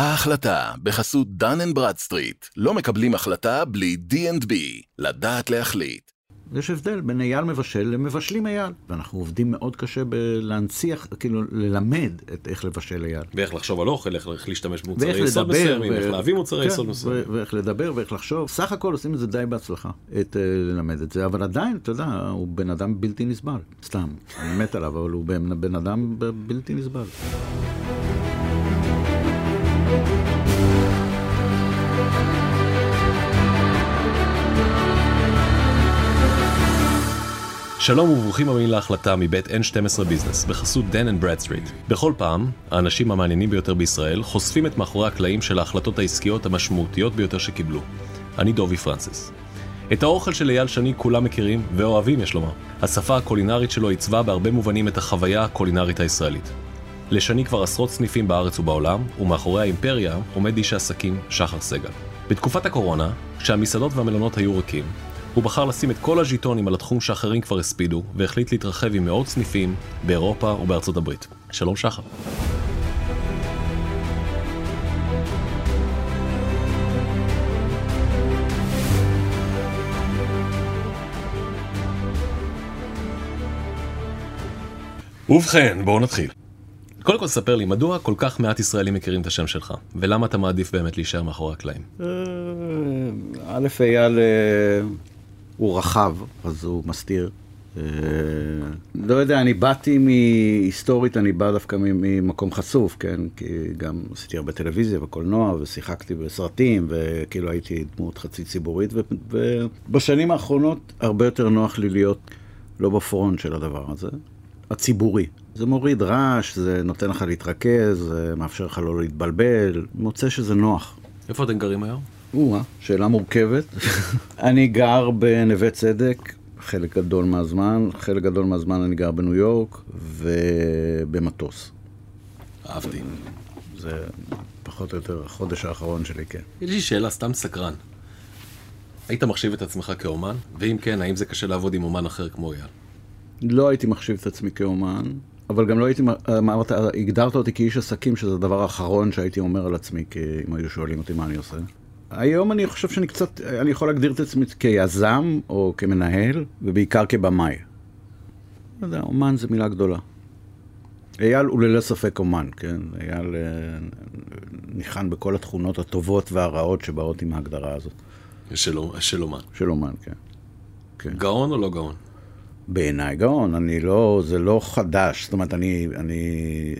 ההחלטה, בחסות דן אנד ברדסטריט, לא מקבלים החלטה בלי D&B, לדעת להחליט. יש הבדל בין אייל מבשל למבשלים אייל. ואנחנו עובדים מאוד קשה בלהנציח, כאילו ללמד את איך לבשל אייל. ואיך לחשוב על אוכל, איך להשתמש במוצרי יסוד, לדבר, מסוימים, ו- איך להביא מוצרי כן, יסוד מסוימים. ו- ואיך לדבר ואיך לחשוב. סך הכל עושים את זה די בהצלחה, את אה, ללמד את זה, אבל עדיין, אתה יודע, הוא בן אדם בלתי נסבל. סתם, אני מת עליו, אבל הוא בן, בן אדם ב- בלתי נסבל. שלום וברוכים הבאים להחלטה מבית N12 business, בחסות דן אנד ברדסטריט. בכל פעם, האנשים המעניינים ביותר בישראל חושפים את מאחורי הקלעים של ההחלטות העסקיות המשמעותיות ביותר שקיבלו. אני דובי פרנסיס. את האוכל של אייל שני כולם מכירים ואוהבים יש לומר. השפה הקולינרית שלו עיצבה בהרבה מובנים את החוויה הקולינרית הישראלית. לשני כבר עשרות סניפים בארץ ובעולם, ומאחורי האימפריה עומד איש העסקים שחר סגל. בתקופת הקורונה, כשהמסעדות והמלונות היו ריקים, הוא בחר לשים את כל הז'יטונים על התחום שאחרים כבר הספידו, והחליט להתרחב עם מאות סניפים באירופה ובארצות הברית. שלום שחר. ובכן, בואו נתחיל. קודם כל ספר לי, מדוע כל כך מעט ישראלים מכירים את השם שלך? ולמה אתה מעדיף באמת להישאר מאחורי הקלעים? אה, א', אייל אה, הוא רחב, אז הוא מסתיר. אה, לא יודע, אני באתי מהיסטורית, אני בא דווקא ממקום חשוף, כן? כי גם עשיתי הרבה טלוויזיה וקולנוע, ושיחקתי בסרטים, וכאילו הייתי דמות חצי ציבורית, ובשנים האחרונות הרבה יותר נוח לי להיות לא בפרונט של הדבר הזה, הציבורי. זה מוריד רעש, זה נותן לך להתרכז, זה מאפשר לך לא להתבלבל, מוצא שזה נוח. איפה אתם גרים היום? או-אה, שאלה מורכבת. אני גר בנווה צדק חלק גדול מהזמן, חלק גדול מהזמן אני גר בניו יורק ובמטוס. אהבתי. זה פחות או יותר החודש האחרון שלי, כן. יש לי שאלה סתם סקרן. היית מחשיב את עצמך כאומן? ואם כן, האם זה קשה לעבוד עם אומן אחר כמו אייל? לא הייתי מחשיב את עצמי כאומן, אבל גם לא הייתי, אמרת, הגדרת אותי כאיש עסקים, שזה הדבר האחרון שהייתי אומר על עצמי, כי אם היו שואלים אותי מה אני עושה. היום אני חושב שאני קצת, אני יכול להגדיר את עצמי כיזם או כמנהל, ובעיקר כבמאי. לא יודע, אומן זה מילה גדולה. אייל הוא ללא ספק אומן, כן? אייל אה, ניחן בכל התכונות הטובות והרעות שבאות עם ההגדרה הזאת. של, של אומן. של אומן, כן. כן. גאון או לא גאון? בעיניי גאון, אני לא, זה לא חדש, זאת אומרת, אני, אני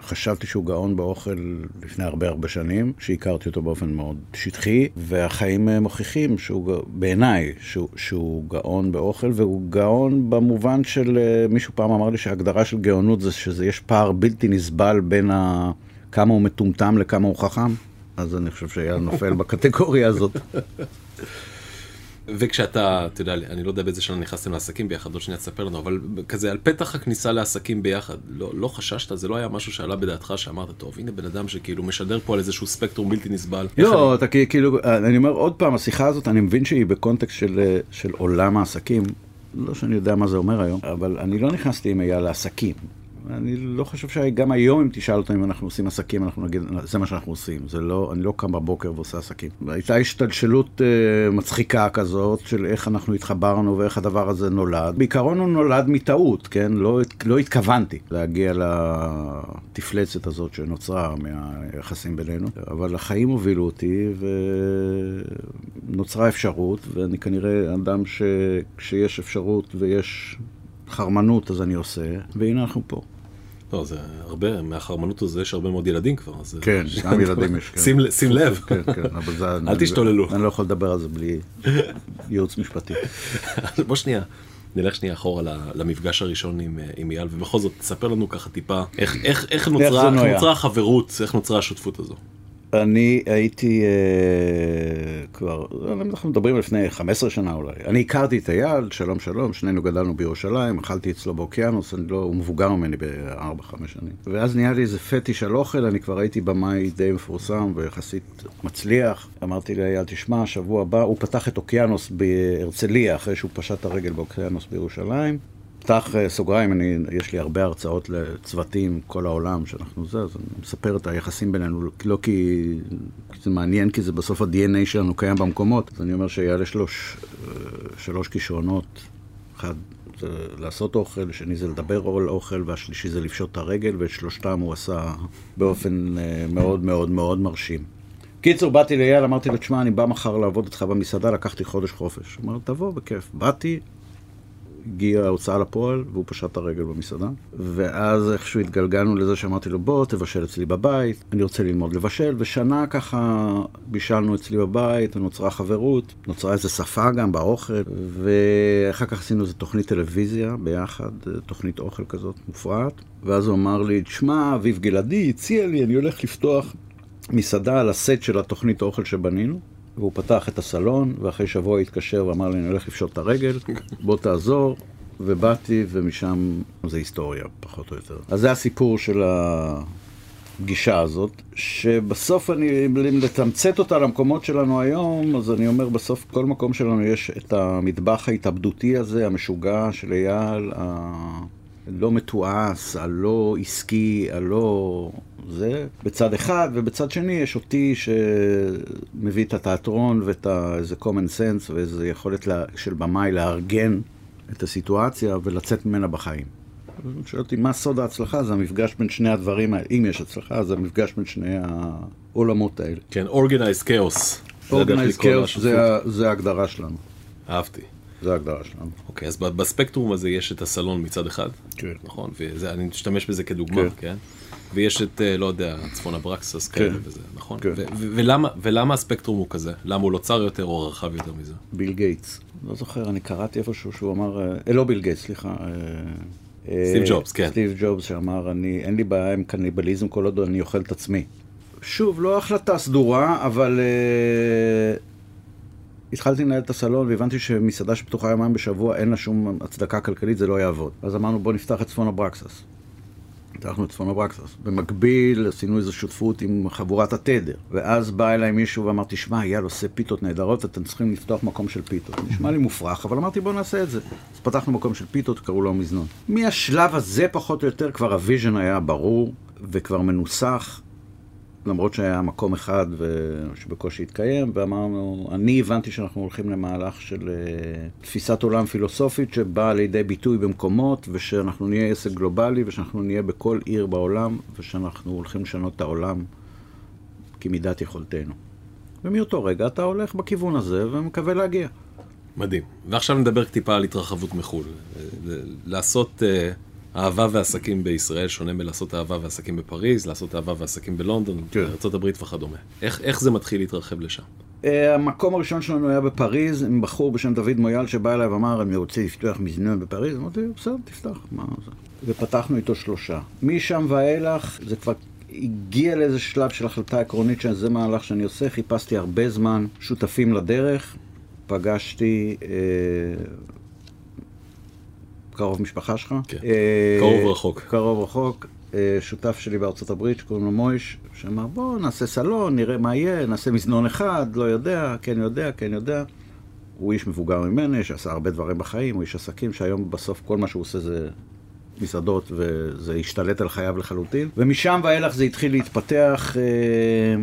חשבתי שהוא גאון באוכל לפני הרבה הרבה שנים, שהכרתי אותו באופן מאוד שטחי, והחיים אה, מוכיחים שהוא, בעיניי, שהוא, שהוא גאון באוכל, והוא גאון במובן של, אה, מישהו פעם אמר לי שההגדרה של גאונות זה שזה יש פער בלתי נסבל בין ה... כמה הוא מטומטם לכמה הוא חכם, אז אני חושב שאייל נופל בקטגוריה הזאת. וכשאתה, אתה יודע, אני לא יודע באיזה שנה נכנסתם לעסקים ביחד, עוד שנייה תספר לנו, אבל כזה על פתח הכניסה לעסקים ביחד, לא, לא חששת? זה לא היה משהו שעלה בדעתך שאמרת, טוב, הנה בן אדם שכאילו משדר פה על איזשהו ספקטרום בלתי נסבל. לא, אתה כ- כאילו, אני אומר עוד פעם, השיחה הזאת, אני מבין שהיא בקונטקסט של, של עולם העסקים. לא שאני יודע מה זה אומר היום, אבל אני לא נכנסתי עם אייל לעסקים. אני לא חושב שגם היום אם תשאל אותם אם אנחנו עושים עסקים, אנחנו נגיד, זה מה שאנחנו עושים. זה לא, אני לא קם בבוקר ועושה עסקים. הייתה השתלשלות אה, מצחיקה כזאת של איך אנחנו התחברנו ואיך הדבר הזה נולד. בעיקרון הוא נולד מטעות, כן? לא, לא התכוונתי להגיע לתפלצת הזאת שנוצרה מהיחסים בינינו, אבל החיים הובילו אותי ונוצרה אפשרות, ואני כנראה אדם שכשיש אפשרות ויש חרמנות אז אני עושה, והנה אנחנו פה. לא, זה הרבה, מהחרמנות הזו יש הרבה מאוד ילדים כבר. אז- כן, גם ילדים יש, כן. שים, שים לב. כן, כן, אבל זה... אל תשתוללו. אני לא יכול לדבר על זה בלי ייעוץ משפטי. בוא שנייה, נלך שנייה אחורה למפגש הראשון עם, אה, עם אייל, ובכל זאת, תספר לנו ככה טיפה, איך, איך, איך, נוצרה, איך נויה? נוצרה החברות, איך נוצרה השותפות הזו. אני הייתי אה, כבר, אנחנו מדברים לפני 15 שנה אולי. אני הכרתי את אייל, שלום שלום, שנינו גדלנו בירושלים, אכלתי אצלו באוקיינוס, אני לא, הוא מבוגר ממני ב-4-5 שנים. ואז נהיה לי איזה פטיש על אוכל, אני כבר הייתי במאי די מפורסם ויחסית מצליח. אמרתי לאייל, תשמע, שבוע הבא, הוא פתח את אוקיינוס בהרצליה, אחרי שהוא פשט את הרגל באוקיינוס בירושלים. פתח אה, סוגריים, אני, יש לי הרבה הרצאות לצוותים, כל העולם שאנחנו זה, אז אני מספר את היחסים בינינו, לא כי, כי זה מעניין, כי זה בסוף ה-DNA שלנו קיים במקומות, אז אני אומר שיעלה שלוש, אה, שלוש כישרונות, אחד זה לעשות אוכל, שני זה לדבר על אוכל, והשלישי זה לפשוט את הרגל, ואת שלושתם הוא עשה באופן אה, מאוד מאוד מאוד מרשים. קיצור, באתי לאייל, אמרתי לו, תשמע, אני בא מחר לעבוד איתך במסעדה, לקחתי חודש חופש. הוא אמר, תבוא, בכיף. באתי, הגיעה ההוצאה לפועל, והוא פשט את הרגל במסעדה. ואז איכשהו התגלגלנו לזה שאמרתי לו, בוא, תבשל אצלי בבית, אני רוצה ללמוד לבשל, ושנה ככה בישלנו אצלי בבית, ונוצרה חברות, נוצרה איזו שפה גם באוכל, ואחר כך עשינו איזו תוכנית טלוויזיה ביחד, תוכנית אוכל כזאת מופרעת, ואז הוא אמר לי, תשמע, אביב גלעדי הציע לי, אני הולך לפתוח מסעדה על הסט של התוכנית האוכל שבנינו. והוא פתח את הסלון, ואחרי שבוע התקשר ואמר לי, אני הולך לפשוט את הרגל, בוא תעזור. ובאתי, ומשם זה היסטוריה, פחות או יותר. אז זה הסיפור של הפגישה הזאת, שבסוף אני, אם לתמצת אותה למקומות שלנו היום, אז אני אומר, בסוף כל מקום שלנו יש את המטבח ההתאבדותי הזה, המשוגע של אייל, הלא מתועש, הלא עסקי, הלא... זה בצד אחד, ובצד שני יש אותי שמביא את התיאטרון ואת איזה common sense ואיזה יכולת לה, של במאי לארגן את הסיטואציה ולצאת ממנה בחיים. שואל אותי, מה סוד ההצלחה? זה המפגש בין שני הדברים האלה. אם יש הצלחה, זה המפגש בין שני העולמות האלה. כן, Organized Chaos. Organized Chaos זה, זה ההגדרה שלנו. אהבתי. זה ההגדרה שלנו. אוקיי, אז בספקטרום הזה יש את הסלון מצד אחד. כן. נכון, ואני משתמש בזה כדוגמה, כן. כן? ויש את, אה, לא יודע, צפון אברקסס כאלה כן. וזה, נכון? כן. ולמה, ולמה הספקטרום הוא כזה? למה הוא לא צר יותר או רחב יותר מזה? ביל גייטס. לא זוכר, אני קראתי איפשהו שהוא אמר, אה, לא ביל גייטס, סליחה. אה, אה, סטיב ג'ובס, כן. סטיב ג'ובס שאמר, אני, אין לי בעיה עם קניבליזם כל עוד אני אוכל את עצמי. שוב, לא החלטה סדורה, אבל אה, התחלתי לנהל את הסלון והבנתי שמסעדה שפתוחה יומיים בשבוע אין לה שום הצדקה כלכלית, זה לא יעבוד. אז אמרנו, בוא נפתח את צפון אברקסס. פתחנו את צפון אברקסס. במקביל עשינו איזו שותפות עם חבורת התדר. ואז בא אליי מישהו ואמר, תשמע, אייל עושה פיתות נהדרות, אתם צריכים לפתוח מקום של פיתות. נשמע לי מופרך, אבל אמרתי, בוא נעשה את זה. אז פתחנו מקום של פיתות, קראו לו מזנון. מהשלב הזה, פחות או יותר, כבר ה vision היה ברור וכבר מנוסח. למרות שהיה מקום אחד ו... שבקושי התקיים, ואמרנו, אני הבנתי שאנחנו הולכים למהלך של אה, תפיסת עולם פילוסופית שבאה לידי ביטוי במקומות, ושאנחנו נהיה עסק גלובלי, ושאנחנו נהיה בכל עיר בעולם, ושאנחנו הולכים לשנות את העולם כמידת יכולתנו. ומאותו רגע אתה הולך בכיוון הזה ומקווה להגיע. מדהים. ועכשיו נדבר טיפה על התרחבות מחו"ל. אה, לעשות אה, אהבה ועסקים בישראל שונה מלעשות אהבה ועסקים בפריז, לעשות אהבה ועסקים בלונדון, כן. בארה"ב וכדומה. איך, איך זה מתחיל להתרחב לשם? אה, המקום הראשון שלנו היה בפריז, עם בחור בשם דוד מויאל שבא אליי ואמר, אני רוצה לפתוח מזנון בפריז. אמרתי, בסדר, תפתח, מה זה? ופתחנו איתו שלושה. משם ואילך, זה כבר הגיע לאיזה שלב של החלטה עקרונית שזה מהלך שאני עושה, חיפשתי הרבה זמן שותפים לדרך, פגשתי אה, קרוב משפחה שלך. כן. אה, קרוב רחוק. קרוב רחוק. אה, שותף שלי בארצות הברית שקוראים לו מויש, שאמר בוא נעשה סלון, נראה מה יהיה, נעשה מזנון אחד, לא יודע, כן יודע, כן יודע. הוא איש מבוגר ממני, שעשה הרבה דברים בחיים, הוא איש עסקים, שהיום בסוף כל מה שהוא עושה זה מסעדות, וזה השתלט על חייו לחלוטין. ומשם ואילך זה התחיל להתפתח אה,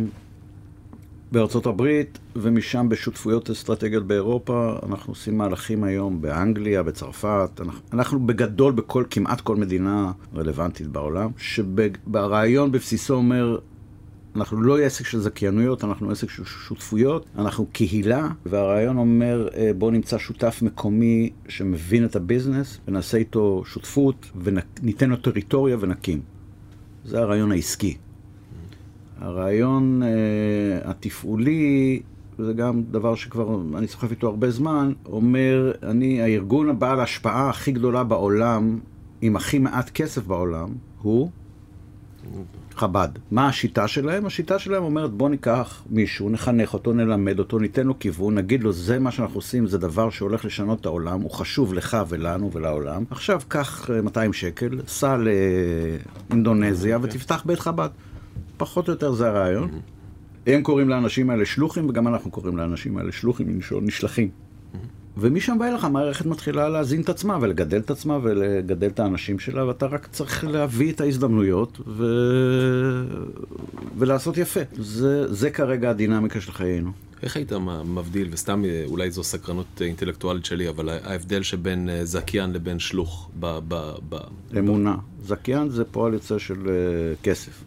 בארצות הברית, ומשם בשותפויות אסטרטגיות באירופה. אנחנו עושים מהלכים היום באנגליה, בצרפת. אנחנו, אנחנו בגדול בכל, כמעט כל מדינה רלוונטית בעולם, שברעיון בבסיסו אומר, אנחנו לא עסק של זכיינויות, אנחנו עסק של שותפויות, אנחנו קהילה, והרעיון אומר בואו נמצא שותף מקומי שמבין את הביזנס, ונעשה איתו שותפות, וניתן לו טריטוריה ונקים. זה הרעיון העסקי. הרעיון uh, התפעולי, זה גם דבר שכבר אני סוחף איתו הרבה זמן, אומר, אני הארגון הבעל ההשפעה הכי גדולה בעולם, עם הכי מעט כסף בעולם, הוא חב"ד. מה השיטה שלהם? השיטה שלהם אומרת, בוא ניקח מישהו, נחנך אותו, נלמד אותו, ניתן לו כיוון, נגיד לו, זה מה שאנחנו עושים, זה דבר שהולך לשנות את העולם, הוא חשוב לך ולנו ולעולם. עכשיו, קח 200 שקל, סע לאינדונזיה ותפתח בית חב"ד. פחות או יותר זה הרעיון. הם קוראים לאנשים האלה שלוחים, וגם אנחנו קוראים לאנשים האלה שלוחים, מלשון נשלחים. ומשם ואילך המערכת מתחילה להזין את עצמה ולגדל את עצמה ולגדל את האנשים שלה, ואתה רק צריך להביא את ההזדמנויות ו... ולעשות יפה. זה, זה כרגע הדינמיקה של חיינו. איך היית מבדיל, וסתם אה, אולי זו סקרנות אה, אינטלקטואלית שלי, אבל ההבדל שבין אה, זכיין לבין שלוך ב... ב, ב אמונה. ב... זכיין זה פועל יוצא של כסף.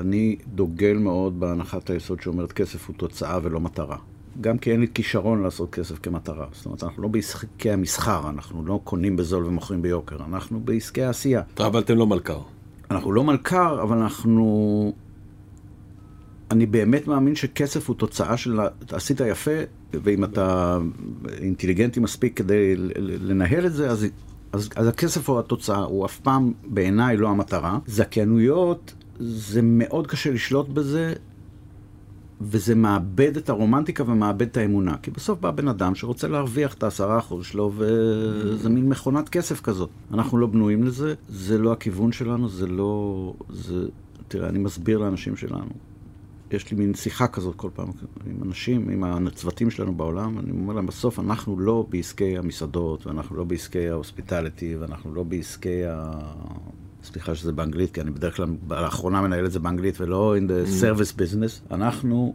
אני דוגל מאוד בהנחת היסוד שאומרת כסף הוא תוצאה ולא מטרה. גם כי אין לי כישרון לעשות כסף כמטרה. זאת אומרת, אנחנו לא בעסקי המסחר, אנחנו לא קונים בזול ומוכרים ביוקר, אנחנו בעסקי העשייה. אבל אתם לא מלכ"ר. אנחנו לא מלכ"ר, אבל אנחנו... אני באמת מאמין שכסף הוא תוצאה של... עשית יפה, ואם אתה אינטליגנטי מספיק כדי לנהל את זה, אז, אז, אז הכסף הוא התוצאה, הוא אף פעם בעיניי לא המטרה. זכיינויות, זה מאוד קשה לשלוט בזה, וזה מאבד את הרומנטיקה ומאבד את האמונה. כי בסוף בא בן אדם שרוצה להרוויח את העשרה אחוז שלו, וזה מין מכונת כסף כזאת. אנחנו לא בנויים לזה, זה לא הכיוון שלנו, זה לא... זה... תראה, אני מסביר לאנשים שלנו. יש לי מין שיחה כזאת כל פעם עם אנשים, עם הצוותים שלנו בעולם, אני אומר להם, בסוף אנחנו לא בעסקי המסעדות, ואנחנו לא בעסקי ההוספיטליטי, ואנחנו לא בעסקי ה... סליחה שזה באנגלית, כי אני בדרך כלל, לאחרונה מנהל את זה באנגלית ולא in the service business. אנחנו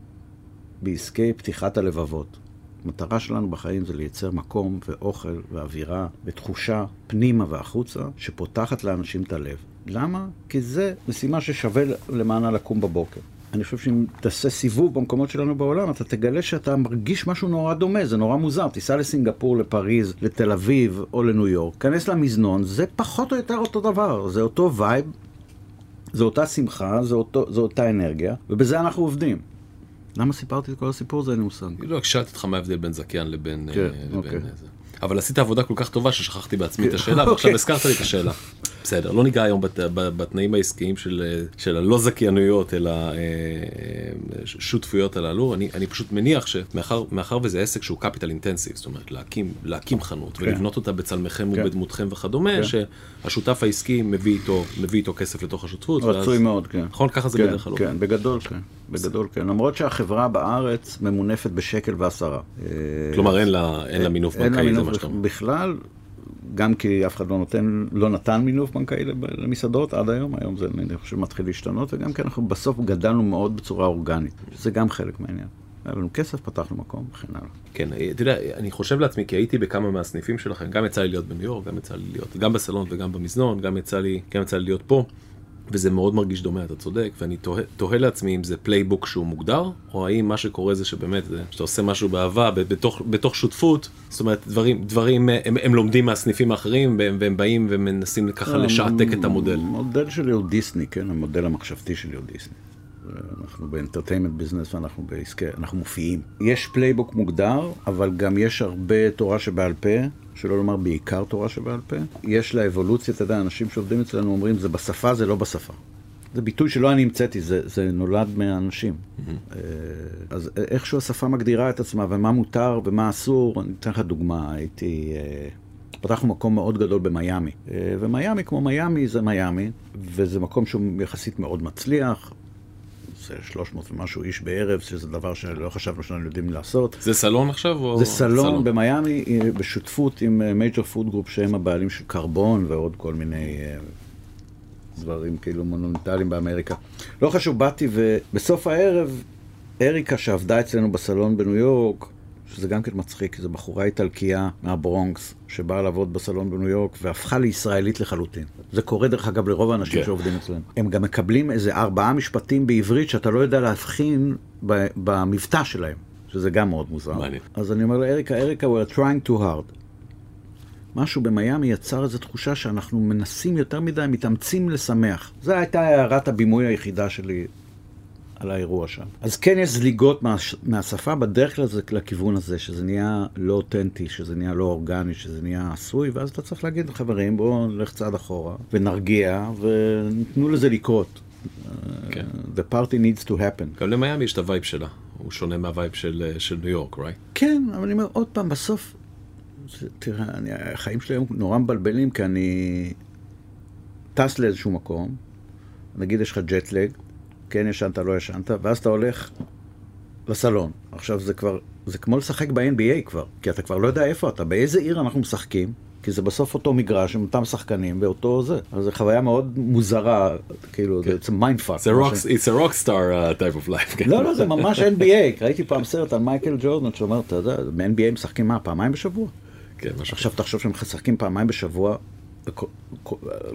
בעסקי פתיחת הלבבות. המטרה שלנו בחיים זה לייצר מקום ואוכל ואווירה ותחושה פנימה והחוצה שפותחת לאנשים את הלב. למה? כי זה משימה ששווה למענה לקום בבוקר. אני חושב שאם תעשה סיבוב במקומות שלנו בעולם, אתה תגלה שאתה מרגיש משהו נורא דומה, זה נורא מוזר. תיסע לסינגפור, לפריז, לתל אביב או לניו יורק, כנס למזנון, זה פחות או יותר אותו דבר, זה אותו vibe, זה אותה שמחה, זה, אותו, זה אותה אנרגיה, ובזה אנחנו עובדים. למה סיפרתי את כל הסיפור הזה? אין לי מושג. לא, שאלתי אותך מה ההבדל בין זכיין לבין... כן, לבין אוקיי. זה. אבל עשית עבודה כל כך טובה ששכחתי בעצמי את השאלה, ועכשיו אוקיי. הזכרת לי את השאלה. בסדר, לא ניגע היום בת, בתנאים העסקיים של, של הלא זכיינויות, אלא אה, שותפויות הללו. אני, אני פשוט מניח שמאחר וזה עסק שהוא capital intensive, זאת אומרת להקים, להקים חנות כן. ולבנות אותה בצלמכם כן. ובדמותכם וכדומה, כן. שהשותף העסקי מביא איתו, מביא איתו כסף לתוך השותפות. רצוי ואז, מאוד, כן. נכון, ככה זה כן, בדרך כלל. כן, בגדול כן. בגדול כן. למרות שהחברה בארץ ממונפת בשקל ועשרה. כלומר אין לה, אין לה מינוף בנקאי, זה מה שאתה אומר. בכלל, גם כי אף אחד לא נותן, לא נתן מינוף בנקאי למסעדות עד היום, היום זה אני חושב מתחיל להשתנות, וגם כי אנחנו בסוף גדלנו מאוד בצורה אורגנית, זה גם חלק מהעניין. היה לנו כסף, פתחנו מקום וכן הלאה. כן, אתה יודע, אני חושב לעצמי, כי הייתי בכמה מהסניפים שלכם, גם יצא לי להיות בניו יורק, גם יצא לי להיות גם בסלון וגם במזנון, גם יצא לי, גם יצא לי להיות פה. וזה מאוד מרגיש דומה, אתה צודק, ואני תוהה, לעצמי אם זה playbook שהוא מוגדר, או האם מה שקורה זה שבאמת, זה, שאתה עושה משהו באהבה, בתוך, בתוך שותפות, זאת אומרת, דברים, דברים הם, הם לומדים מהסניפים האחרים, והם, והם באים ומנסים ככה אה, לשעתק את המודל. המודל שלי הוא דיסני, כן? המודל המחשבתי שלי הוא דיסני. אנחנו ב entertainment business ואנחנו בעסקי, אנחנו מופיעים. יש playbook מוגדר, אבל גם יש הרבה תורה שבעל פה, שלא לומר בעיקר תורה שבעל פה. יש לה אבולוציה, אתה יודע, אנשים שעובדים אצלנו אומרים, זה בשפה, זה לא בשפה. זה ביטוי שלא אני המצאתי, זה, זה נולד מהאנשים. Mm-hmm. אז איכשהו השפה מגדירה את עצמה, ומה מותר ומה אסור. אני אתן לך דוגמה, הייתי... אה, פתחנו מקום מאוד גדול במיאמי. אה, ומיאמי, כמו מיאמי, זה מיאמי, וזה מקום שהוא יחסית מאוד מצליח, 300 ומשהו איש בערב, שזה דבר שלא חשבנו שאנחנו יודעים לעשות. זה סלון עכשיו? או... זה סלון, סלון במיאמי, אה, בשותפות עם Major Food Group, שהם הבעלים של קרבון ועוד כל מיני אה, דברים כאילו מונומנטליים באמריקה. לא חשוב, באתי ובסוף הערב, אריקה שעבדה אצלנו בסלון בניו יורק, שזה גם כן מצחיק, זו בחורה איטלקייה מהברונקס, שבאה לעבוד בסלון בניו יורק והפכה לישראלית לחלוטין. זה קורה דרך אגב לרוב האנשים כן. שעובדים אצלנו. הם גם מקבלים איזה ארבעה משפטים בעברית שאתה לא יודע להבחין במבטא שלהם, שזה גם מאוד מוזר. מעניין. אז אני אומר לאריקה, אריקה, we're trying too hard. משהו במיאמי יצר איזו תחושה שאנחנו מנסים יותר מדי, מתאמצים לשמח. זו הייתה הערת הבימוי היחידה שלי על האירוע שם. אז כן יש זליגות מה, מהשפה בדרך כלל זה לכיוון הזה, שזה נהיה לא אותנטי, שזה נהיה לא אורגני, שזה נהיה עשוי, ואז אתה צריך להגיד, חברים, בואו נלך צעד אחורה, ונרגיע, ותנו לזה לקרות. כן. The party needs to happen. גם למיאמי יש את ה vibe שלה, הוא שונה מה vibe של, של ניו יורק, right? כן, אבל אני אומר עוד פעם, בסוף, תראה, אני, החיים שלי היום נורא מבלבלים, כי אני טס לאיזשהו מקום, נגיד יש לך jet lag, כן ישנת, לא ישנת, ואז אתה הולך לסלון. עכשיו זה כבר, זה כמו לשחק ב-NBA כבר, כי אתה כבר לא יודע איפה אתה, באיזה עיר אנחנו משחקים, כי זה בסוף אותו מגרש עם אותם שחקנים ואותו זה. אז זו חוויה מאוד מוזרה, כאילו, כן. זה mind fuck. It's a rock- star uh, type of life. כן. לא, לא, זה ממש NBA. ראיתי פעם סרט על מייקל ג'ורדן שאומר, אתה יודע, ב-NBA משחקים מה, פעמיים בשבוע? כן, משהו עכשיו תחשוב שהם משחקים פעמיים בשבוע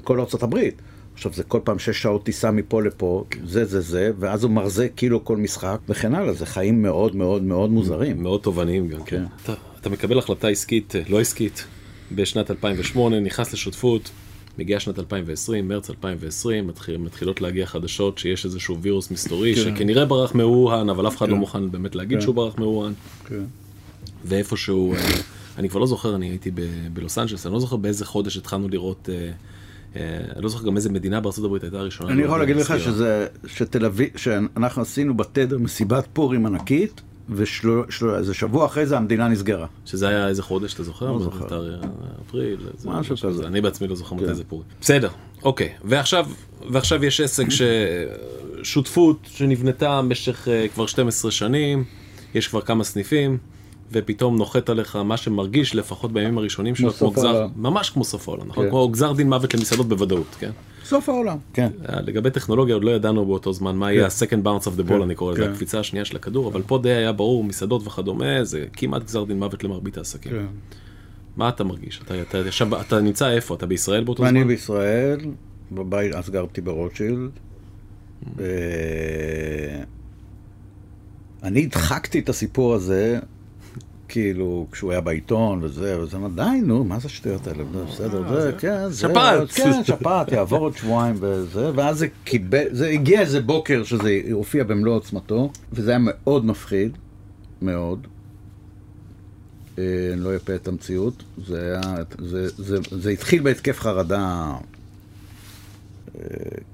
כל ארצות הברית. עכשיו זה כל פעם שש שעות טיסה מפה לפה, זה זה זה, ואז הוא מרזה כאילו כל משחק וכן הלאה, זה חיים מאוד מאוד מאוד מוזרים. מאוד תובעניים גם, כן. כן. אתה, אתה מקבל החלטה עסקית, אה, לא עסקית, בשנת 2008, נכנס לשותפות, מגיעה שנת 2020, מרץ 2020, מתחיל, מתחילות להגיע חדשות שיש איזשהו וירוס מסתורי, כן. שכנראה ברח מאוהן, אבל אף אחד לא כן. מוכן באמת להגיד כן. שהוא ברח מאוהן, כן. ואיפשהו, אה, אני כבר לא זוכר, אני הייתי ב- בלוס אנג'לס, אני לא זוכר באיזה חודש התחלנו לראות, אה, אני לא זוכר גם איזה מדינה בארצות הברית הייתה הראשונה. אני יכול להגיד לך. שזה, שתל אביב, שאנחנו עשינו בתדר מסיבת פורים ענקית, ואיזה שבוע אחרי זה המדינה נסגרה. שזה היה איזה חודש, אתה זוכר? לא זוכר. אה, אפריל. משהו כזה. אני בעצמי לא זוכר מתי כן. זה פורים. בסדר, אוקיי. ועכשיו, ועכשיו יש עסק ש... שותפות שנבנתה במשך אה, כבר 12 שנים, יש כבר כמה סניפים, ופתאום נוחת עליך מה שמרגיש, לפחות בימים הראשונים שלו, כמו גזר, העולם. ממש כמו סוף העולם, נכון? כן. כמו גזר דין מוות למסעדות בוודאות, כן? סוף העולם. כן. אה, לגבי טכנולוגיה עוד לא ידענו באותו זמן מה יהיה ה-second bounce of the ball כן, אני קורא לזה, כן. הקפיצה השנייה של הכדור, אבל פה די היה ברור, מסעדות וכדומה, זה כמעט גזר דין מוות למרבית העסקים. כן. מה אתה מרגיש? אתה, אתה, אתה נמצא איפה? אתה בישראל באותו זמן? בישראל, בבית, אז גרתי ברוטשילד. אה, אני הדחקתי את הסיפור הזה, כאילו, כשהוא היה בעיתון וזה, וזה אמר, די, נו, מה זה השטויות האלה? בסדר, זה, כן, זה, שפעת. כן, שפעת, יעבור עוד שבועיים וזה, ואז זה קיבל, זה הגיע איזה בוקר שזה הופיע במלוא עוצמתו, וזה היה מאוד מפחיד, מאוד. אה, אני לא אפה את המציאות, זה היה, זה, זה, זה התחיל בהתקף חרדה, אה,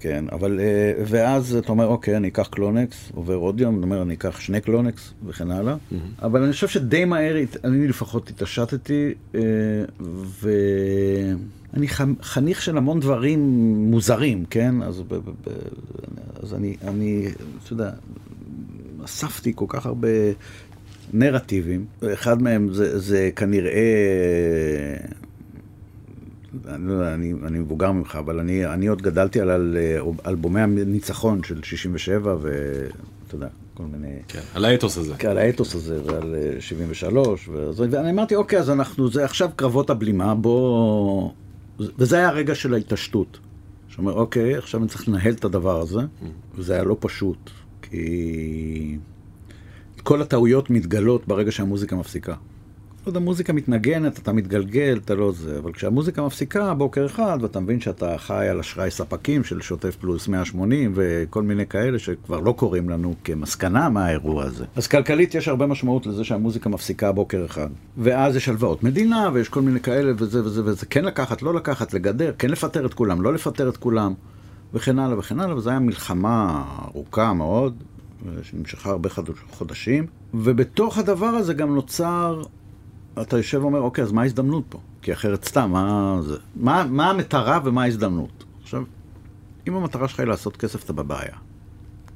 כן, אבל, אה, ואז אתה אומר, אוקיי, אני אקח קלונקס, עובר עוד יום, אני אומר, אני אקח שני קלונקס וכן הלאה, אבל אני חושב שדי מהר, אני לפחות התעשתתי, אה, ואני חניך של המון דברים מוזרים, כן? אז, ב, ב, ב, אז אני, אני, אתה יודע, אספתי כל כך הרבה נרטיבים, אחד מהם זה, זה כנראה, אני לא אני, אני מבוגר ממך, אבל אני, אני עוד גדלתי על, על אלבומי הניצחון של 67, ואתה יודע, כל מיני... כן, על האתוס הזה. על האתוס הזה ועל אה, 73, וזה, ואני אמרתי, אוקיי, אז אנחנו, זה עכשיו קרבות הבלימה, בוא... וזה היה הרגע של ההתעשתות. שאומר, אוקיי, עכשיו אני צריך לנהל את הדבר הזה, וזה היה לא פשוט, כי כל הטעויות מתגלות ברגע שהמוזיקה מפסיקה. עוד המוזיקה מתנגנת, אתה מתגלגל, אתה לא זה, אבל כשהמוזיקה מפסיקה בוקר אחד, ואתה מבין שאתה חי על אשראי ספקים של שוטף פלוס 180 וכל מיני כאלה שכבר לא קוראים לנו כמסקנה מהאירוע הזה. אז כלכלית יש הרבה משמעות לזה שהמוזיקה מפסיקה בוקר אחד. ואז יש הלוואות מדינה, ויש כל מיני כאלה, וזה וזה וזה, כן לקחת, לא לקחת, לגדר, כן לפטר את כולם, לא לפטר את כולם, וכן הלאה וכן הלאה, וזו הייתה מלחמה ארוכה מאוד, שנמשכה הרבה חודשים, ובתוך הדבר הזה גם נוצר אתה יושב ואומר, אוקיי, אז מה ההזדמנות פה? כי אחרת סתם, מה זה? מה, מה המטרה ומה ההזדמנות? עכשיו, אם המטרה שלך היא לעשות כסף, אתה בבעיה.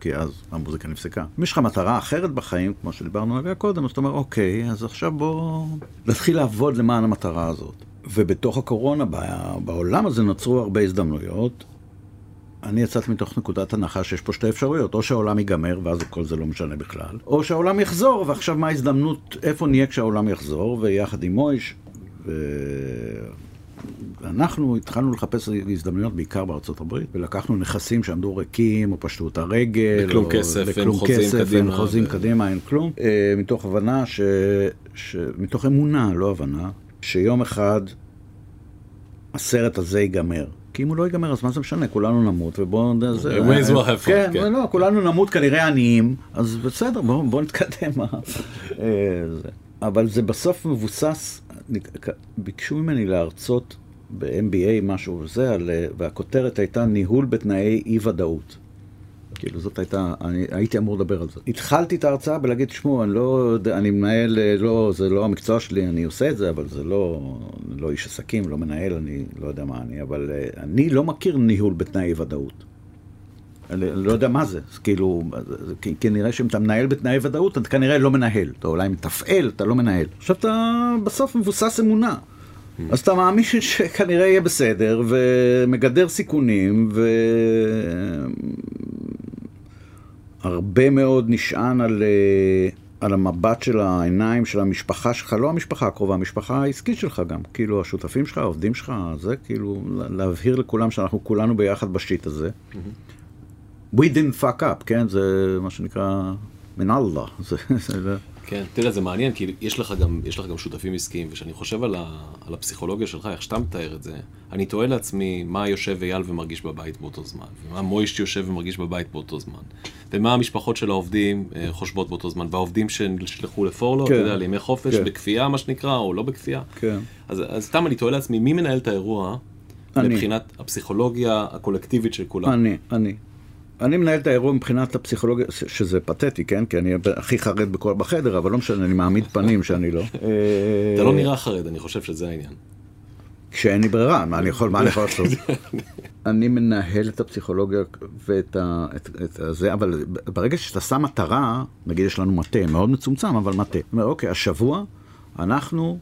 כי אז המוזיקה נפסקה. אם יש לך מטרה אחרת בחיים, כמו שדיברנו עליה קודם, אז אתה אומר, אוקיי, אז עכשיו בוא נתחיל לעבוד למען המטרה הזאת. ובתוך הקורונה, בעולם הזה נוצרו הרבה הזדמנויות. אני יצאתי מתוך נקודת הנחה שיש פה שתי אפשרויות, או שהעולם ייגמר ואז כל זה לא משנה בכלל, או שהעולם יחזור, ועכשיו מה ההזדמנות, איפה נהיה כשהעולם יחזור, ויחד עם מויש, ו... ואנחנו התחלנו לחפש הזדמנויות בעיקר בארצות הברית, ולקחנו נכסים שעמדו ריקים, או פשטו את הרגל, בכלום או כסף, אין בכלום חוזים כסף, קדימה, אין חוזים ו- קדימה, אין כלום, אה, מתוך הבנה, ש... ש... מתוך אמונה, לא הבנה, שיום אחד הסרט הזה ייגמר. כי אם הוא לא ייגמר, אז מה זה משנה? כולנו נמות, ובואו... as well have fun, כן, כן. לא, כולנו נמות כנראה עניים, אז בסדר, בואו בוא נתקדם. אה, זה. אבל זה בסוף מבוסס, ביקשו ממני להרצות ב-MBA משהו וזה, אה, והכותרת הייתה ניהול בתנאי אי-ודאות. כאילו זאת הייתה, אני הייתי אמור לדבר על זה. התחלתי את ההרצאה בלהגיד, תשמעו, אני לא יודע, אני מנהל, אה, לא, זה לא המקצוע שלי, אני עושה את זה, אבל זה לא, לא איש עסקים, לא מנהל, אני לא יודע מה אני, אבל אה, אני לא מכיר ניהול בתנאי ודאות. אני לא יודע מה זה, אז כאילו, כנראה שאם אתה מנהל בתנאי ודאות, אתה כנראה לא מנהל. אתה אולי מתפעל, אתה לא מנהל. עכשיו אתה בסוף מבוסס אמונה. אז אתה מאמין שכנראה יהיה בסדר, ומגדר סיכונים, והרבה מאוד נשען על, אה, על המבט של העיניים של המשפחה שלך, לא המשפחה הקרובה, המשפחה העסקית שלך גם. כאילו, השותפים שלך, העובדים שלך, זה כאילו, לה- להבהיר לכולם שאנחנו כולנו ביחד בשיט הזה. We didn't fuck up, כן? זה מה שנקרא, מן אללה. כן, תראה, זה מעניין, כי יש לך גם, יש לך גם שותפים עסקיים, וכשאני חושב על, ה, על הפסיכולוגיה שלך, איך שאתה מתאר את זה, אני תוהה לעצמי מה יושב אייל ומרגיש בבית באותו זמן, ומה מויש יושב ומרגיש בבית באותו זמן, ומה המשפחות של העובדים אה, חושבות באותו זמן, והעובדים שנשלחו לפורלו, כן. אתה יודע, לימי חופש, כן. בכפייה מה שנקרא, או לא בכפייה. כן. אז, אז סתם אני תוהה לעצמי, מי מנהל את האירוע אני. מבחינת הפסיכולוגיה הקולקטיבית של כולם? אני, אני. אני מנהל את האירוע מבחינת הפסיכולוגיה, שזה פתטי, כן? כי אני הכי חרד בכל בחדר, אבל לא משנה, אני מעמיד פנים שאני לא. אתה לא נראה חרד, אני חושב שזה העניין. כשאין לי ברירה, מה אני יכול, מה אני יכול לעשות? אני מנהל את הפסיכולוגיה ואת ה, את, את זה, אבל ברגע שאתה שם מטרה, נגיד יש לנו מטה מאוד מצומצם, אבל מטה. זאת אומרת, אוקיי, השבוע אנחנו,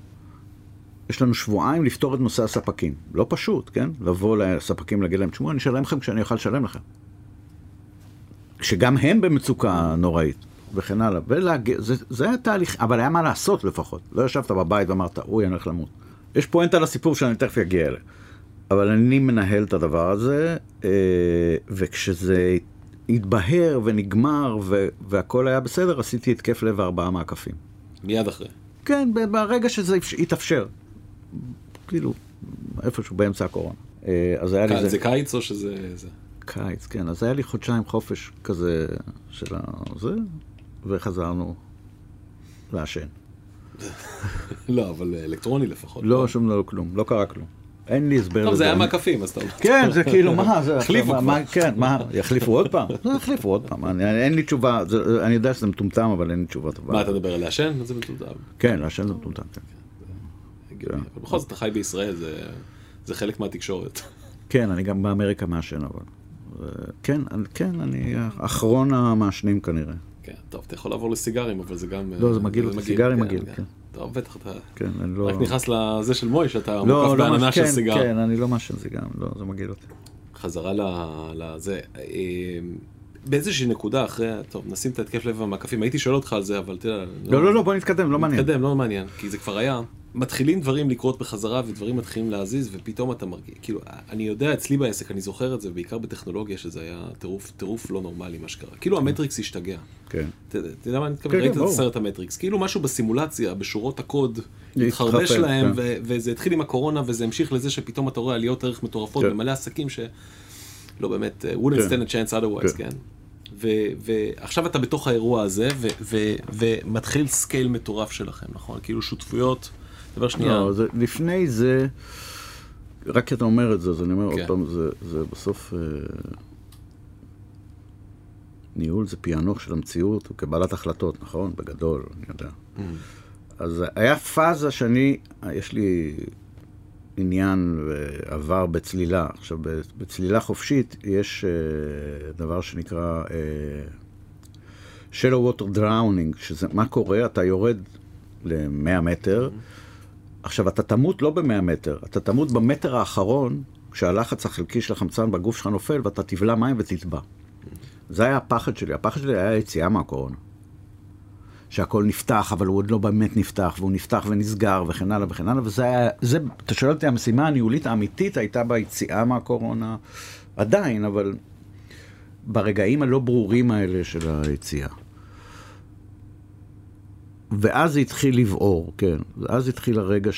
יש לנו שבועיים לפתור את נושא הספקים. לא פשוט, כן? לבוא לספקים, להגיד להם, תשמעו, אני אשלם לכם כשאני אוכל לשלם לכם. שגם הם במצוקה נוראית, וכן הלאה. ולהגיע, זה, זה היה תהליך, אבל היה מה לעשות לפחות. לא ישבת בבית ואמרת, אוי, אני הולך למות. יש פואנטה לסיפור שאני תכף אגיע אליה. אבל אני מנהל את הדבר הזה, אה, וכשזה התבהר ונגמר והכל היה בסדר, עשיתי התקף לב וארבעה מעקפים. מיד אחרי. כן, ברגע שזה אפ- התאפשר. כאילו, איפשהו באמצע הקורונה. אה, אז היה לי זה זה... קיץ או שזה... זה? קיץ, כן. אז היה לי חודשיים חופש כזה של הזה, וחזרנו לעשן. לא, אבל אלקטרוני לפחות. לא, שום דבר, כלום. לא קרה כלום. אין לי הסבר טוב, זה היה מעקפים, אז אתה... כן, זה כאילו, מה זה? החליפו כבר. כן, מה, יחליפו עוד פעם? לא, יחליפו עוד פעם. אין לי תשובה, זה- אני יודע שזה מטומטם, אבל אין לי תשובה טובה. מה, אתה מדבר על לעשן? זה מטומטם. כן, לעשן זה מטומטם. כן. הגיוני. אבל בכל זאת, אתה חי בישראל, זה- זה חלק מהתקשורת. כן, אני גם באמריקה מעשן, אבל... אה, כן, כן, אני אחרון המעשנים כנראה. כן, טוב, אתה יכול לעבור לסיגרים, אבל זה גם... לא, אה, זה מגעיל אותי. סיגרים מגעיל, כן. טוב, בטח אתה... כן, אני לא... רק נכנס לזה של מויש, אתה לא, מוקף לא, בעננה של כן, סיגר. כן, אני לא מעשן סיגרים, לא, זה מגעיל אותי. חזרה לזה. באיזושהי נקודה אחרי, טוב, נשים את ההתקף לב והמעקפים, הייתי שואל אותך על זה, אבל תראה... לא, לא, לא, בוא נתקדם, לא מעניין. נתקדם, לא מעניין, כי זה כבר היה. מתחילים דברים לקרות בחזרה ודברים מתחילים להזיז ופתאום אתה מרגיש, כאילו, אני יודע אצלי בעסק, אני זוכר את זה, בעיקר בטכנולוגיה, שזה היה טירוף, טירוף לא נורמלי מה שקרה. כאילו המטריקס השתגע. כן. אתה יודע מה אני מתכוון? כן, ראית כן, את ברור. הסרט המטריקס, כאילו משהו בסימולציה, בשורות הקוד, התחרבש להם, כן. וזה התחיל עם הקורונה, וזה המשיך לזה שפתאום אתה רואה עליות ערך מטורפות כן. במלא עסקים שלא באמת, uh, wouldn't כן. stand a chance otherwise, כן. כן? ו- ועכשיו אתה בתוך האירוע הזה, ו- ו- ומתחיל scale מטורף שלכם, נכון? כאילו שותפויות, דבר שנייה, לא, זה, לפני זה, רק כי אתה אומר את זה, אז אני אומר כן. עוד פעם, זה, זה בסוף... אה, ניהול זה פענוח של המציאות, הוא קבלת החלטות, נכון? בגדול, אני יודע. Mm. אז היה פאזה שאני, יש לי עניין ועבר בצלילה. עכשיו, בצלילה חופשית יש אה, דבר שנקרא אה, shallow water drowning, שזה מה קורה? אתה יורד ל-100 מטר, עכשיו, אתה תמות לא ב-100 מטר, אתה תמות במטר האחרון, כשהלחץ החלקי של החמצן בגוף שלך נופל, ואתה תבלע מים ותטבע. זה היה הפחד שלי. הפחד שלי היה יציאה מהקורונה. שהכל נפתח, אבל הוא עוד לא באמת נפתח, והוא נפתח ונסגר, וכן הלאה וכן הלאה, וזה היה, זה, אתה שואל אותי, המשימה הניהולית האמיתית הייתה ביציאה מהקורונה, עדיין, אבל ברגעים הלא ברורים האלה של היציאה. ואז התחיל לבעור, כן. ואז התחיל הרגע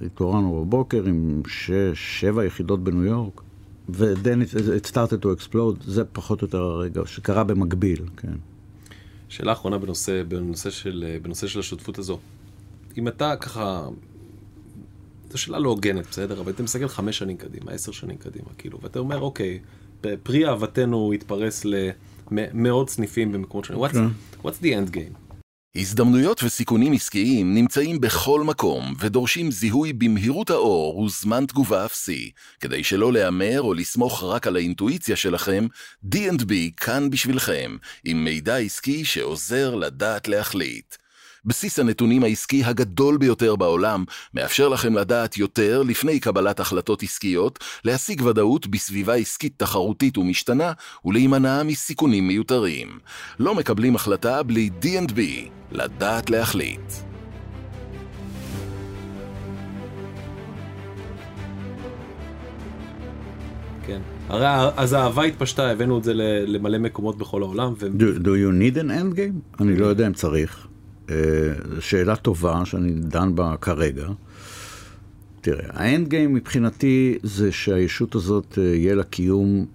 שהתעוררנו בבוקר עם שש, שבע יחידות בניו יורק, ו-then it, it started to explode, זה פחות או יותר הרגע שקרה במקביל, כן. שאלה אחרונה בנושא, בנושא, של, בנושא של השותפות הזו. אם אתה ככה, זו שאלה לא הוגנת, בסדר? אבל אתה מסתכל חמש שנים קדימה, עשר שנים קדימה, כאילו, ואתה אומר, אוקיי, פרי אהבתנו התפרס למאות סניפים במקומות שונים. What's, כן. what's the end game? הזדמנויות וסיכונים עסקיים נמצאים בכל מקום ודורשים זיהוי במהירות האור וזמן תגובה אפסי. כדי שלא להמר או לסמוך רק על האינטואיציה שלכם, D&B כאן בשבילכם, עם מידע עסקי שעוזר לדעת להחליט. בסיס הנתונים העסקי הגדול ביותר בעולם, מאפשר לכם לדעת יותר לפני קבלת החלטות עסקיות, להשיג ודאות בסביבה עסקית תחרותית ומשתנה, ולהימנע מסיכונים מיותרים. לא מקבלים החלטה בלי D&B, לדעת להחליט. כן. הרי אז האהבה התפשטה, הבאנו את זה למלא מקומות בכל העולם. ו... Do, do you need an end game? אני לא יודע אם צריך. אה, שאלה טובה שאני דן בה כרגע. תראה, האנד גיים מבחינתי זה שהישות הזאת אה, יהיה לה קיום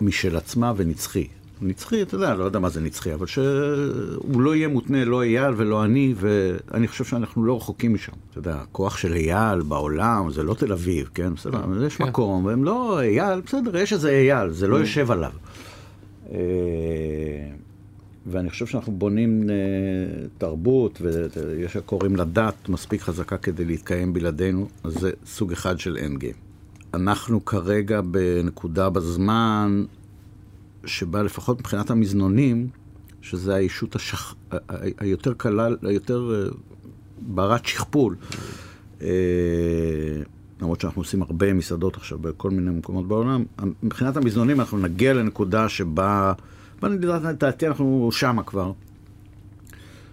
משל עצמה ונצחי. נצחי, אתה יודע, לא יודע מה זה נצחי, אבל שהוא לא יהיה מותנה, לא אייל ולא אני, ואני חושב שאנחנו לא רחוקים משם. אתה יודע, הכוח של אייל בעולם זה לא תל אביב, כן? בסדר, mm, יש כן. מקום, והם לא אייל, בסדר, יש איזה אייל, זה לא mm. יושב עליו. ואני חושב שאנחנו בונים אה, תרבות, ויש הקוראים לדת מספיק חזקה כדי להתקיים בלעדינו, אז זה סוג אחד של אנד גיים. אנחנו כרגע בנקודה בזמן שבה לפחות מבחינת המזנונים, שזה הישות השח... היותר קלה, היותר אה, ברת שכפול. אה, למרות שאנחנו עושים הרבה מסעדות עכשיו בכל מיני מקומות בעולם, מבחינת המזנונים אנחנו נגיע לנקודה שבה... לדעתי אנחנו שמה כבר.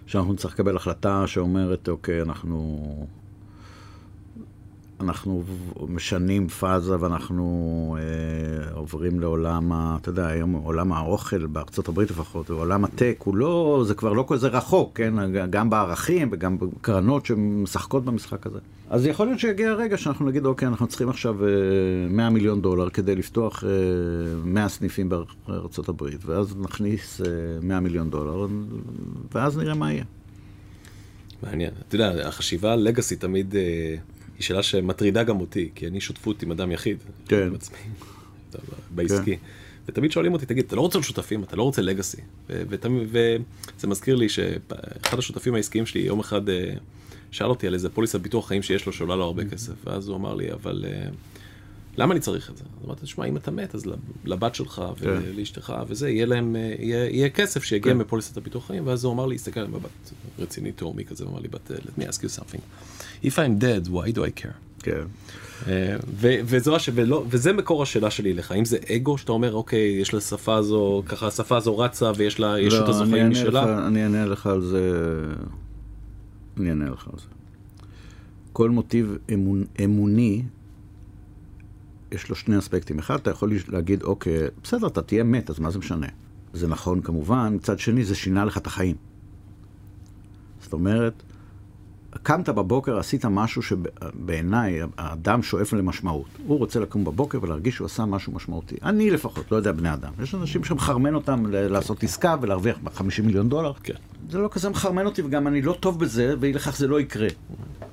שאנחנו נצטרך לקבל החלטה שאומרת, אוקיי, אנחנו... אנחנו משנים פאזה ואנחנו אה, עוברים לעולם, ה, אתה יודע, היום עולם האוכל בארצות הברית לפחות, עולם הטק, הוא לא, זה כבר לא כזה רחוק, כן? גם בערכים וגם בקרנות שמשחקות במשחק הזה. אז יכול להיות שיגיע הרגע שאנחנו נגיד, אוקיי, אנחנו צריכים עכשיו 100 אה, מיליון דולר כדי לפתוח 100 אה, סניפים בארצות הברית, ואז נכניס 100 אה, מיליון דולר, ואז נראה מה יהיה. מעניין. אתה יודע, החשיבה על לגאסי תמיד... היא שאלה שמטרידה גם אותי, כי אני שותפות עם אדם יחיד. כן. בעסקי. כן. ותמיד שואלים אותי, תגיד, אתה לא רוצה שותפים, אתה לא רוצה לגאסי. וזה מזכיר לי שאחד השותפים העסקיים שלי יום אחד אה, שאל אותי על איזה פוליסת ביטוח חיים שיש לו שעולה לו הרבה mm-hmm. כסף, ואז הוא אמר לי, אבל אה, למה אני צריך את זה? אז אמרתי, תשמע, אם אתה מת, אז לבת שלך כן. ולאשתך וזה, יהיה להם, אה, יהיה כסף שיגיע כן. מפוליסת הביטוח חיים, ואז הוא אמר לי, הסתכל עליהם בבת רציני תאומי כזה, הוא אמר לי, but let me ask you something. If I'm dead, why do I care? כן. אה, וזו הש... ולא, וזה מקור השאלה שלי אליך, האם זה אגו שאתה אומר, אוקיי, יש לשפה הזו, ככה השפה הזו רצה ויש לה ישות לא, הזו חיים משלה? אני אענה לך על זה, אני אענה לך על זה. כל מוטיב אמונ, אמוני, יש לו שני אספקטים. אחד, אתה יכול להגיד, אוקיי, בסדר, אתה תהיה מת, אז מה זה משנה? זה נכון כמובן, מצד שני זה שינה לך את החיים. זאת אומרת, קמת בבוקר, עשית משהו שבעיניי האדם שואף למשמעות. הוא רוצה לקום בבוקר ולהרגיש שהוא עשה משהו משמעותי. אני לפחות, לא יודע בני אדם. יש אנשים שמחרמן אותם לעשות עסקה ולהרוויח 50 מיליון דולר. כן. זה לא כזה מחרמן אותי, וגם אני לא טוב בזה, ואי לכך זה לא יקרה.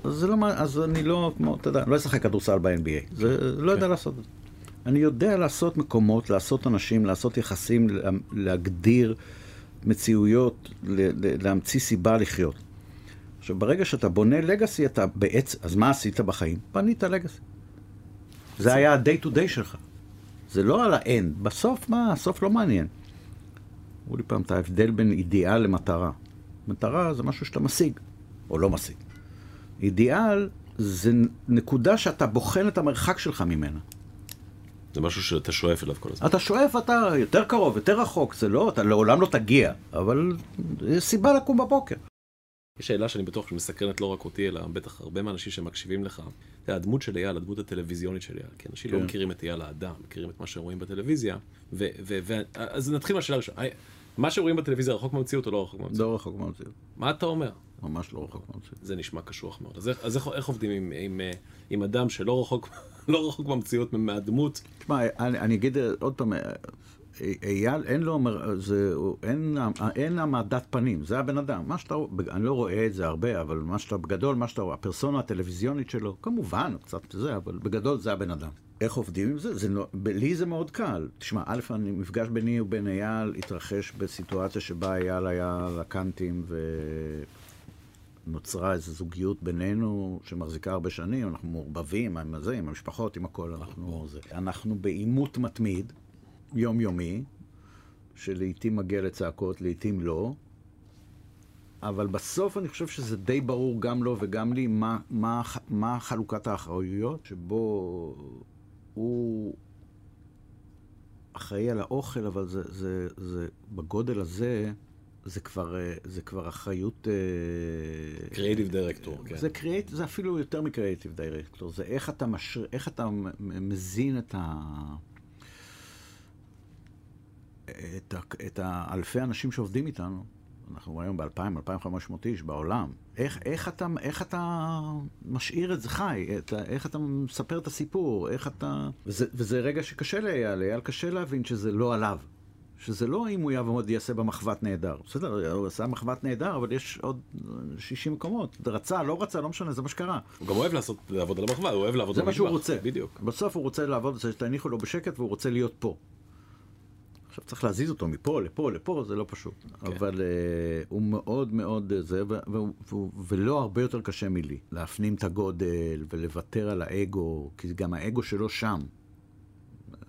אז, זה לא, אז אני לא, כמו, אתה יודע, לא אשחק כדורסל ב-NBA. זה לא יודע כן. לעשות את זה. אני יודע לעשות מקומות, לעשות אנשים, לעשות יחסים, להגדיר מציאויות, להמציא סיבה לחיות. עכשיו, ברגע שאתה בונה לגאסי, אתה בעצם, אז מה עשית בחיים? בנית לגאסי. זה היה ה-day to day שלך. זה לא על האנד. בסוף, מה? הסוף לא מעניין. אמרו לי פעם את ההבדל בין אידיאל למטרה. מטרה זה משהו שאתה משיג, או לא משיג. אידיאל זה נקודה שאתה בוחן את המרחק שלך ממנה. זה משהו שאתה שואף אליו כל הזמן. אתה שואף, אתה יותר קרוב, יותר רחוק, זה לא, אתה לעולם לא תגיע, אבל יש סיבה לקום בבוקר. יש שאלה שאני בטוח שמסקרנת לא רק אותי, אלא בטח הרבה מהאנשים שמקשיבים לך. זה הדמות של אייל, הדמות הטלוויזיונית של אייל. כי אנשים לא כן. לא מכירים את אייל האדם, מכירים את מה שרואים בטלוויזיה. ו- ו- ו- אז נתחיל מהשאלה הראשונה. מה שרואים בטלוויזיה רחוק מהמציאות או לא רחוק מהמציאות? לא רחוק מהמציאות. מה אתה אומר? ממש לא רחוק מהמציאות. זה נשמע קשוח מאוד. אז, אז איך, איך עובדים עם, עם, עם אדם שלא רחוק, לא רחוק מהמציאות, מהדמות? תשמע, אני, אני אגיד עוד פעם, אייל, אין לו, זה, אין, אין העמדת פנים, זה הבן אדם. מה שאתה, אני לא רואה את זה הרבה, אבל מה שאתה, בגדול, מה שאתה הפרסונה הטלוויזיונית שלו, כמובן, קצת זה, אבל בגדול זה הבן אדם. איך עובדים עם זה? זה לא, לי זה מאוד קל. תשמע, א', המפגש ביני ובין אייל התרחש בסיטואציה שבה אייל היה לקנטים ונוצרה איזו זוגיות בינינו שמחזיקה הרבה שנים, אנחנו מעורבבים עם זה, עם המשפחות, עם הכל, אנחנו זה. אנחנו בעימות מתמיד, יומיומי, שלעיתים מגיע לצעקות, לעיתים לא. אבל בסוף אני חושב שזה די ברור גם לו וגם לי מה, מה, מה חלוקת האחריויות, שבו הוא אחראי על האוכל, אבל זה, זה, זה, בגודל הזה, זה כבר, זה כבר אחריות... קריאיטיב דירקטור, כן. זה, קריאט, זה אפילו יותר מקריאיטיב דירקטור, זה איך אתה, משר, איך אתה מזין את ה... את, ה, את האלפי אנשים שעובדים איתנו, אנחנו היום ב-2,000, 2,500 איש בעולם, איך, איך, אתה, איך אתה משאיר את זה חי, את, איך אתה מספר את הסיפור, איך אתה... וזה, וזה רגע שקשה לאייל, לאייל קשה להבין שזה לא עליו. שזה לא אם הוא יעבוד יעשה במחבת נהדר. בסדר, הוא עשה מחבת נהדר, אבל יש עוד 60 מקומות. רצה, לא רצה, לא משנה, זה מה שקרה. הוא גם אוהב לעשות, לעבוד על המחבת, הוא אוהב לעבוד במטבח. זה מה שהוא רוצה. בדיוק. בסוף הוא רוצה לעבוד, שתניחו לו בשקט והוא רוצה להיות פה. עכשיו צריך להזיז אותו מפה לפה לפה, זה לא פשוט. כן. אבל uh, הוא מאוד מאוד זה, ו- ו- ולא הרבה יותר קשה מלי. להפנים את הגודל ולוותר על האגו, כי גם האגו שלו שם.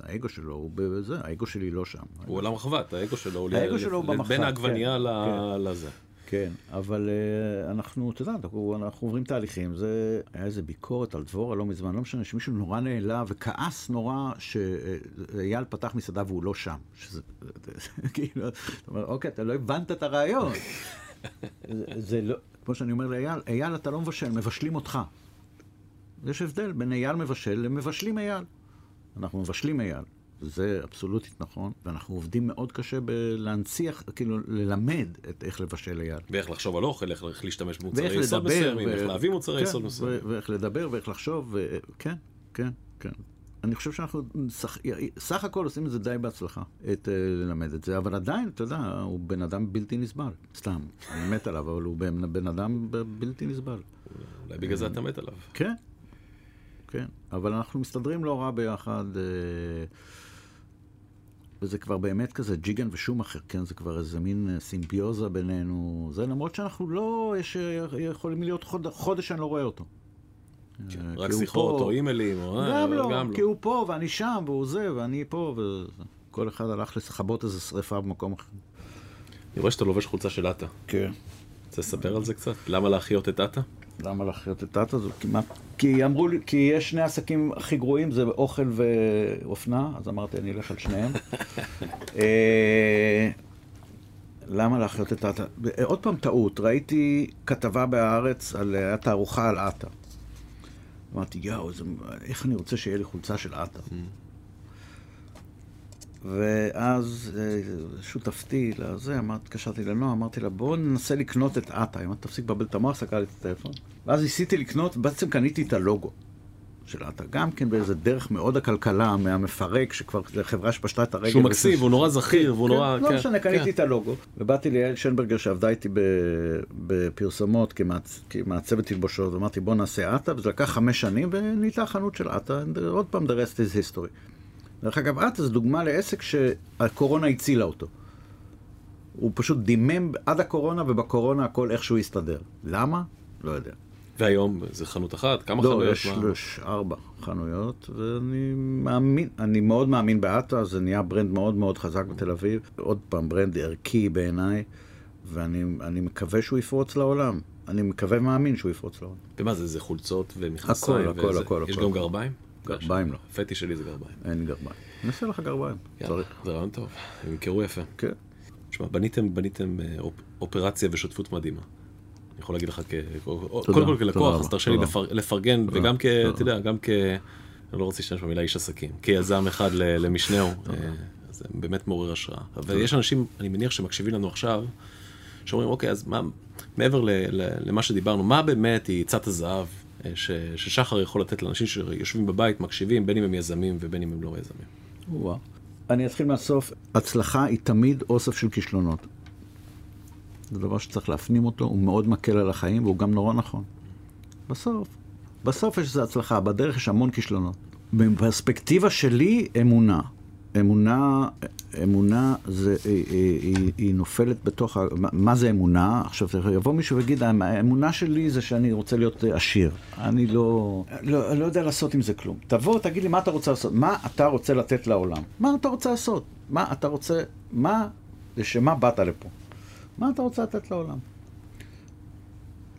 האגו שלו הוא בזה, האגו שלי לא שם. הוא עולם רחבת, האגו שלו הוא האגו שלו במחבת. בין העגבנייה כן, לזה. כן, אבל uh, אנחנו, אתה יודע, אנחנו, אנחנו עוברים תהליכים. זה, היה איזה ביקורת על דבורה לא מזמן, לא משנה, שמישהו נורא נעלב וכעס נורא שאייל פתח מסעדה והוא לא שם. שזה, כאילו, אתה אומר, אוקיי, אתה לא הבנת את הרעיון. זה, זה לא, כמו שאני אומר לאייל, אייל, אתה לא מבשל, מבשלים אותך. יש הבדל בין אייל מבשל למבשלים אייל. אנחנו מבשלים אייל. זה אבסולוטית נכון, ואנחנו עובדים מאוד קשה בלהנציח, כאילו ללמד את איך לבשל ליד. ואיך לחשוב על אוכל, איך להשתמש במוצרי יסוד מסוימים, איך להביא מוצרי כן, יסוד מסוימים. ואיך לדבר ואיך לחשוב, וכן, כן, כן. אני חושב שאנחנו סך, סך הכל עושים את זה די בהצלחה, את ללמד את זה, אבל עדיין, אתה יודע, הוא בן אדם בלתי נסבל. סתם, אני מת עליו, אבל הוא בן, בן אדם בלתי נסבל. אולי בגלל זה אתה מת עליו. כן, כן, אבל אנחנו מסתדרים לא רע ביחד. וזה כבר באמת כזה ג'יגן ושום אחר, כן? זה כבר איזה מין סימביוזה בינינו. זה למרות שאנחנו לא, יש, יכולים להיות חוד, חודש שאני לא רואה אותו. כן, רק שיחות או אימיילים, או... גם לא, גם כי לא. הוא פה ואני שם והוא זה ואני פה, וכל אחד הלך לכבות איזה שריפה במקום אחר. אני רואה שאתה לובש חולצה של עטה. כן. רוצה לספר על זה קצת? למה להחיות את עטה? למה להחיות את עטה? זה כמעט... כי אמרו לי, כי יש שני עסקים הכי גרועים, זה אוכל ואופנה, אז אמרתי, אני אלך על שניהם. אה, למה להחיות את עטה? עוד פעם טעות, ראיתי כתבה בהארץ על התערוכה על עטה. אמרתי, יואו, איך אני רוצה שיהיה לי חולצה של עטה. ואז אה, שותפתי לזה, התקשרתי לנועה, אמרתי לה, בואו ננסה לקנות את עטה, אם את תפסיק לבלבל את המוח, סגרה לי את הטלפון. ואז ניסיתי לקנות, בעצם קניתי את הלוגו של עטה, גם כן באיזה דרך מאוד הכלכלה, מהמפרק, שכבר חברה שפשטה את הרגל. שהוא מקסיב, הוא נורא זכיר, והוא כן, נורא... לא משנה, קניתי את הלוגו. ובאתי ליעל שנברגר שעבדה איתי בפרסומות כמעצבת תלבושות, ואמרתי, בואו נעשה עטה, וזה לקח חמש שנים, ונהייתה חנות של עטה, עוד פעם, the rest is history. דרך אגב, את זו דוגמה לעסק שהקורונה הצילה אותו. הוא פשוט דימם עד הקורונה, ובקורונה הכל איכשהו הסתדר. למה? לא יודע. והיום זה חנות אחת? כמה לא, חנויות? לא, יש, יש ארבע חנויות, ואני מאמין, אני מאוד מאמין בעטה, זה נהיה brand מאוד מאוד חזק בתל אביב. עוד פעם, brand ערכי בעיניי, ואני מקווה שהוא יפרוץ לעולם. אני מקווה ומאמין שהוא יפרוץ לעולם. ומה זה, זה חולצות ומכנסיים? הכל, הכל, הכל. יש הכל. גם גרביים? גרביים לא. הפטי שלי זה גרביים. אין גרביים. נעשה לך גרביים. יאללה, זה רעיון טוב. הם ימכרו יפה. כן. תשמע, בניתם, בניתם אופרציה ושותפות מדהימה. אני יכול להגיד לך, קודם כל כלקוח, אז תרשה לי לפרגן, וגם כ... אתה יודע, גם כ... אני לא רוצה להשתמש במילה איש עסקים. כיזם אחד למשנהו, זה באמת מעורר השראה. ויש אנשים, אני מניח שמקשיבים לנו עכשיו, שאומרים, אוקיי, אז מה, מעבר למה שדיברנו, מה באמת היא עצת הזהב ש, ששחר יכול לתת לאנשים שיושבים בבית, מקשיבים, בין אם הם יזמים ובין אם הם לא יזמים. וואו. אני אתחיל מהסוף. הצלחה היא תמיד אוסף של כישלונות. זה דבר שצריך להפנים אותו, הוא מאוד מקל על החיים והוא גם נורא נכון. בסוף, בסוף יש איזו הצלחה, בדרך יש המון כישלונות. בפרספקטיבה שלי, אמונה. אמונה, אמונה זה, היא, היא, היא נופלת בתוך, מה זה אמונה? עכשיו יבוא מישהו ויגיד, האמונה שלי זה שאני רוצה להיות עשיר. אני לא, לא, לא יודע לעשות עם זה כלום. תבוא, תגיד לי מה אתה רוצה לעשות, מה אתה רוצה לתת לעולם? מה אתה רוצה לעשות? מה אתה רוצה, מה, לשם מה באת לפה? מה אתה רוצה לתת לעולם?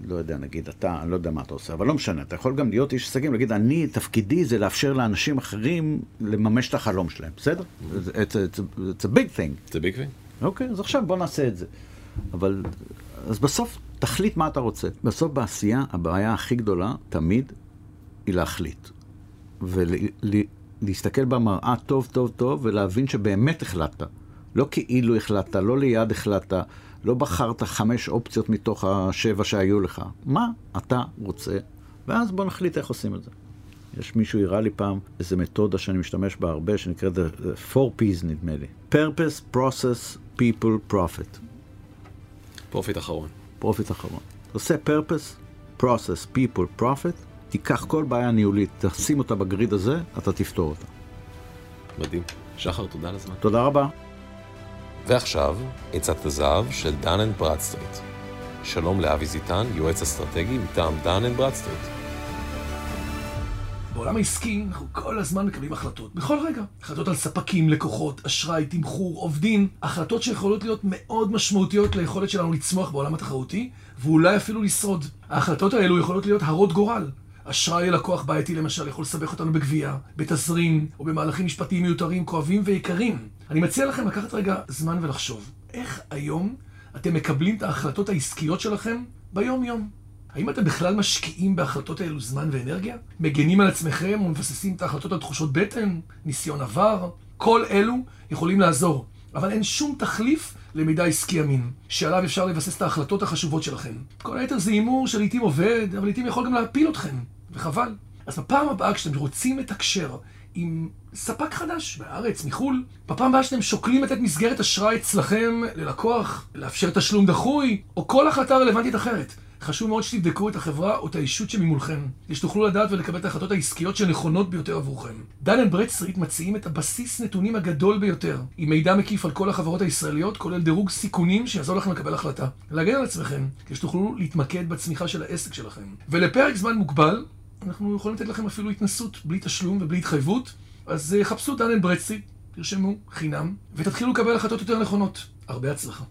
לא יודע, נגיד, אתה, אני לא יודע מה אתה עושה, אבל לא משנה, אתה יכול גם להיות איש עסקים, להגיד, אני, תפקידי זה לאפשר לאנשים אחרים לממש את החלום שלהם, בסדר? It's, it's, it's a big thing. It's a big thing. אוקיי, אז עכשיו בוא נעשה את זה. אבל, אז בסוף, תחליט מה אתה רוצה. בסוף בעשייה, הבעיה הכי גדולה, תמיד, היא להחליט. ולהסתכל במראה טוב, טוב, טוב, ולהבין שבאמת החלטת. לא כאילו החלטת, לא ליד החלטת, לא בחרת חמש אופציות מתוך השבע שהיו לך. מה אתה רוצה? ואז בוא נחליט איך עושים את זה. יש מישהו הראה לי פעם איזו מתודה שאני משתמש בה הרבה, שנקראת the four P's נדמה לי. purpose, process, people, profit. profit אחרון. profit אחרון. עושה purpose, process, people, profit, תיקח כל בעיה ניהולית, תשים אותה בגריד הזה, אתה תפתור אותה. מדהים. שחר, תודה על הזמן. תודה רבה. ועכשיו, עצת הזהב של דן אנד ברדסטריט. שלום לאבי זיתן, יועץ אסטרטגי מטעם דן אנד ברדסטריט. בעולם העסקי אנחנו כל הזמן מקבלים החלטות, בכל רגע. החלטות על ספקים, לקוחות, אשראי, תמחור, עובדים. החלטות שיכולות להיות מאוד משמעותיות ליכולת שלנו לצמוח בעולם התחרותי, ואולי אפילו לשרוד. ההחלטות האלו יכולות להיות הרות גורל. אשראי ללקוח בעייתי למשל יכול לסבך אותנו בגבייה, בתזרים, או במהלכים משפטיים מיותרים, כואבים ויקרים. אני מציע לכם לקחת רגע זמן ולחשוב, איך היום אתם מקבלים את ההחלטות העסקיות שלכם ביום-יום? האם אתם בכלל משקיעים בהחלטות האלו זמן ואנרגיה? מגנים על עצמכם ומבססים את ההחלטות על תחושות בטן, ניסיון עבר? כל אלו יכולים לעזור, אבל אין שום תחליף למידע עסקי אמין, שעליו אפשר לבסס את ההחלטות החשובות שלכם. כל היתר זה הימור שלעיתים עובד, אבל לעיתים יכול גם להפיל אתכם, וחבל. אז בפעם הבאה כשאתם רוצים לתקשר עם ספק חדש בארץ, מחו"ל, בפעם הבאה שאתם שוקלים לתת מסגרת אשראי אצלכם ללקוח, לאפשר תשלום דחוי, או כל החלטה רלוונטית אחרת. חשוב מאוד שתבדקו את החברה או את הישות שממולכם, כדי שתוכלו לדעת ולקבל את ההחלטות העסקיות שנכונות ביותר עבורכם. דן אנד ברדסטריט מציעים את הבסיס נתונים הגדול ביותר, עם מידע מקיף על כל החברות הישראליות, כולל דירוג סיכונים שיעזור לכם לקבל החלטה. להגן על עצמכם, כדי שתוכלו להתמקד בצמיחה של העסק שלכם. ולפרק זמן מוגבל, אנחנו יכולים לתת לכם אפילו התנסות בלי תשלום ובלי התחייבות, אז חפשו דן אנד ברדסטריט, תרשמו, חינם, ותתחילו לקבל החלטות יותר נכונות. הרבה הצלחה.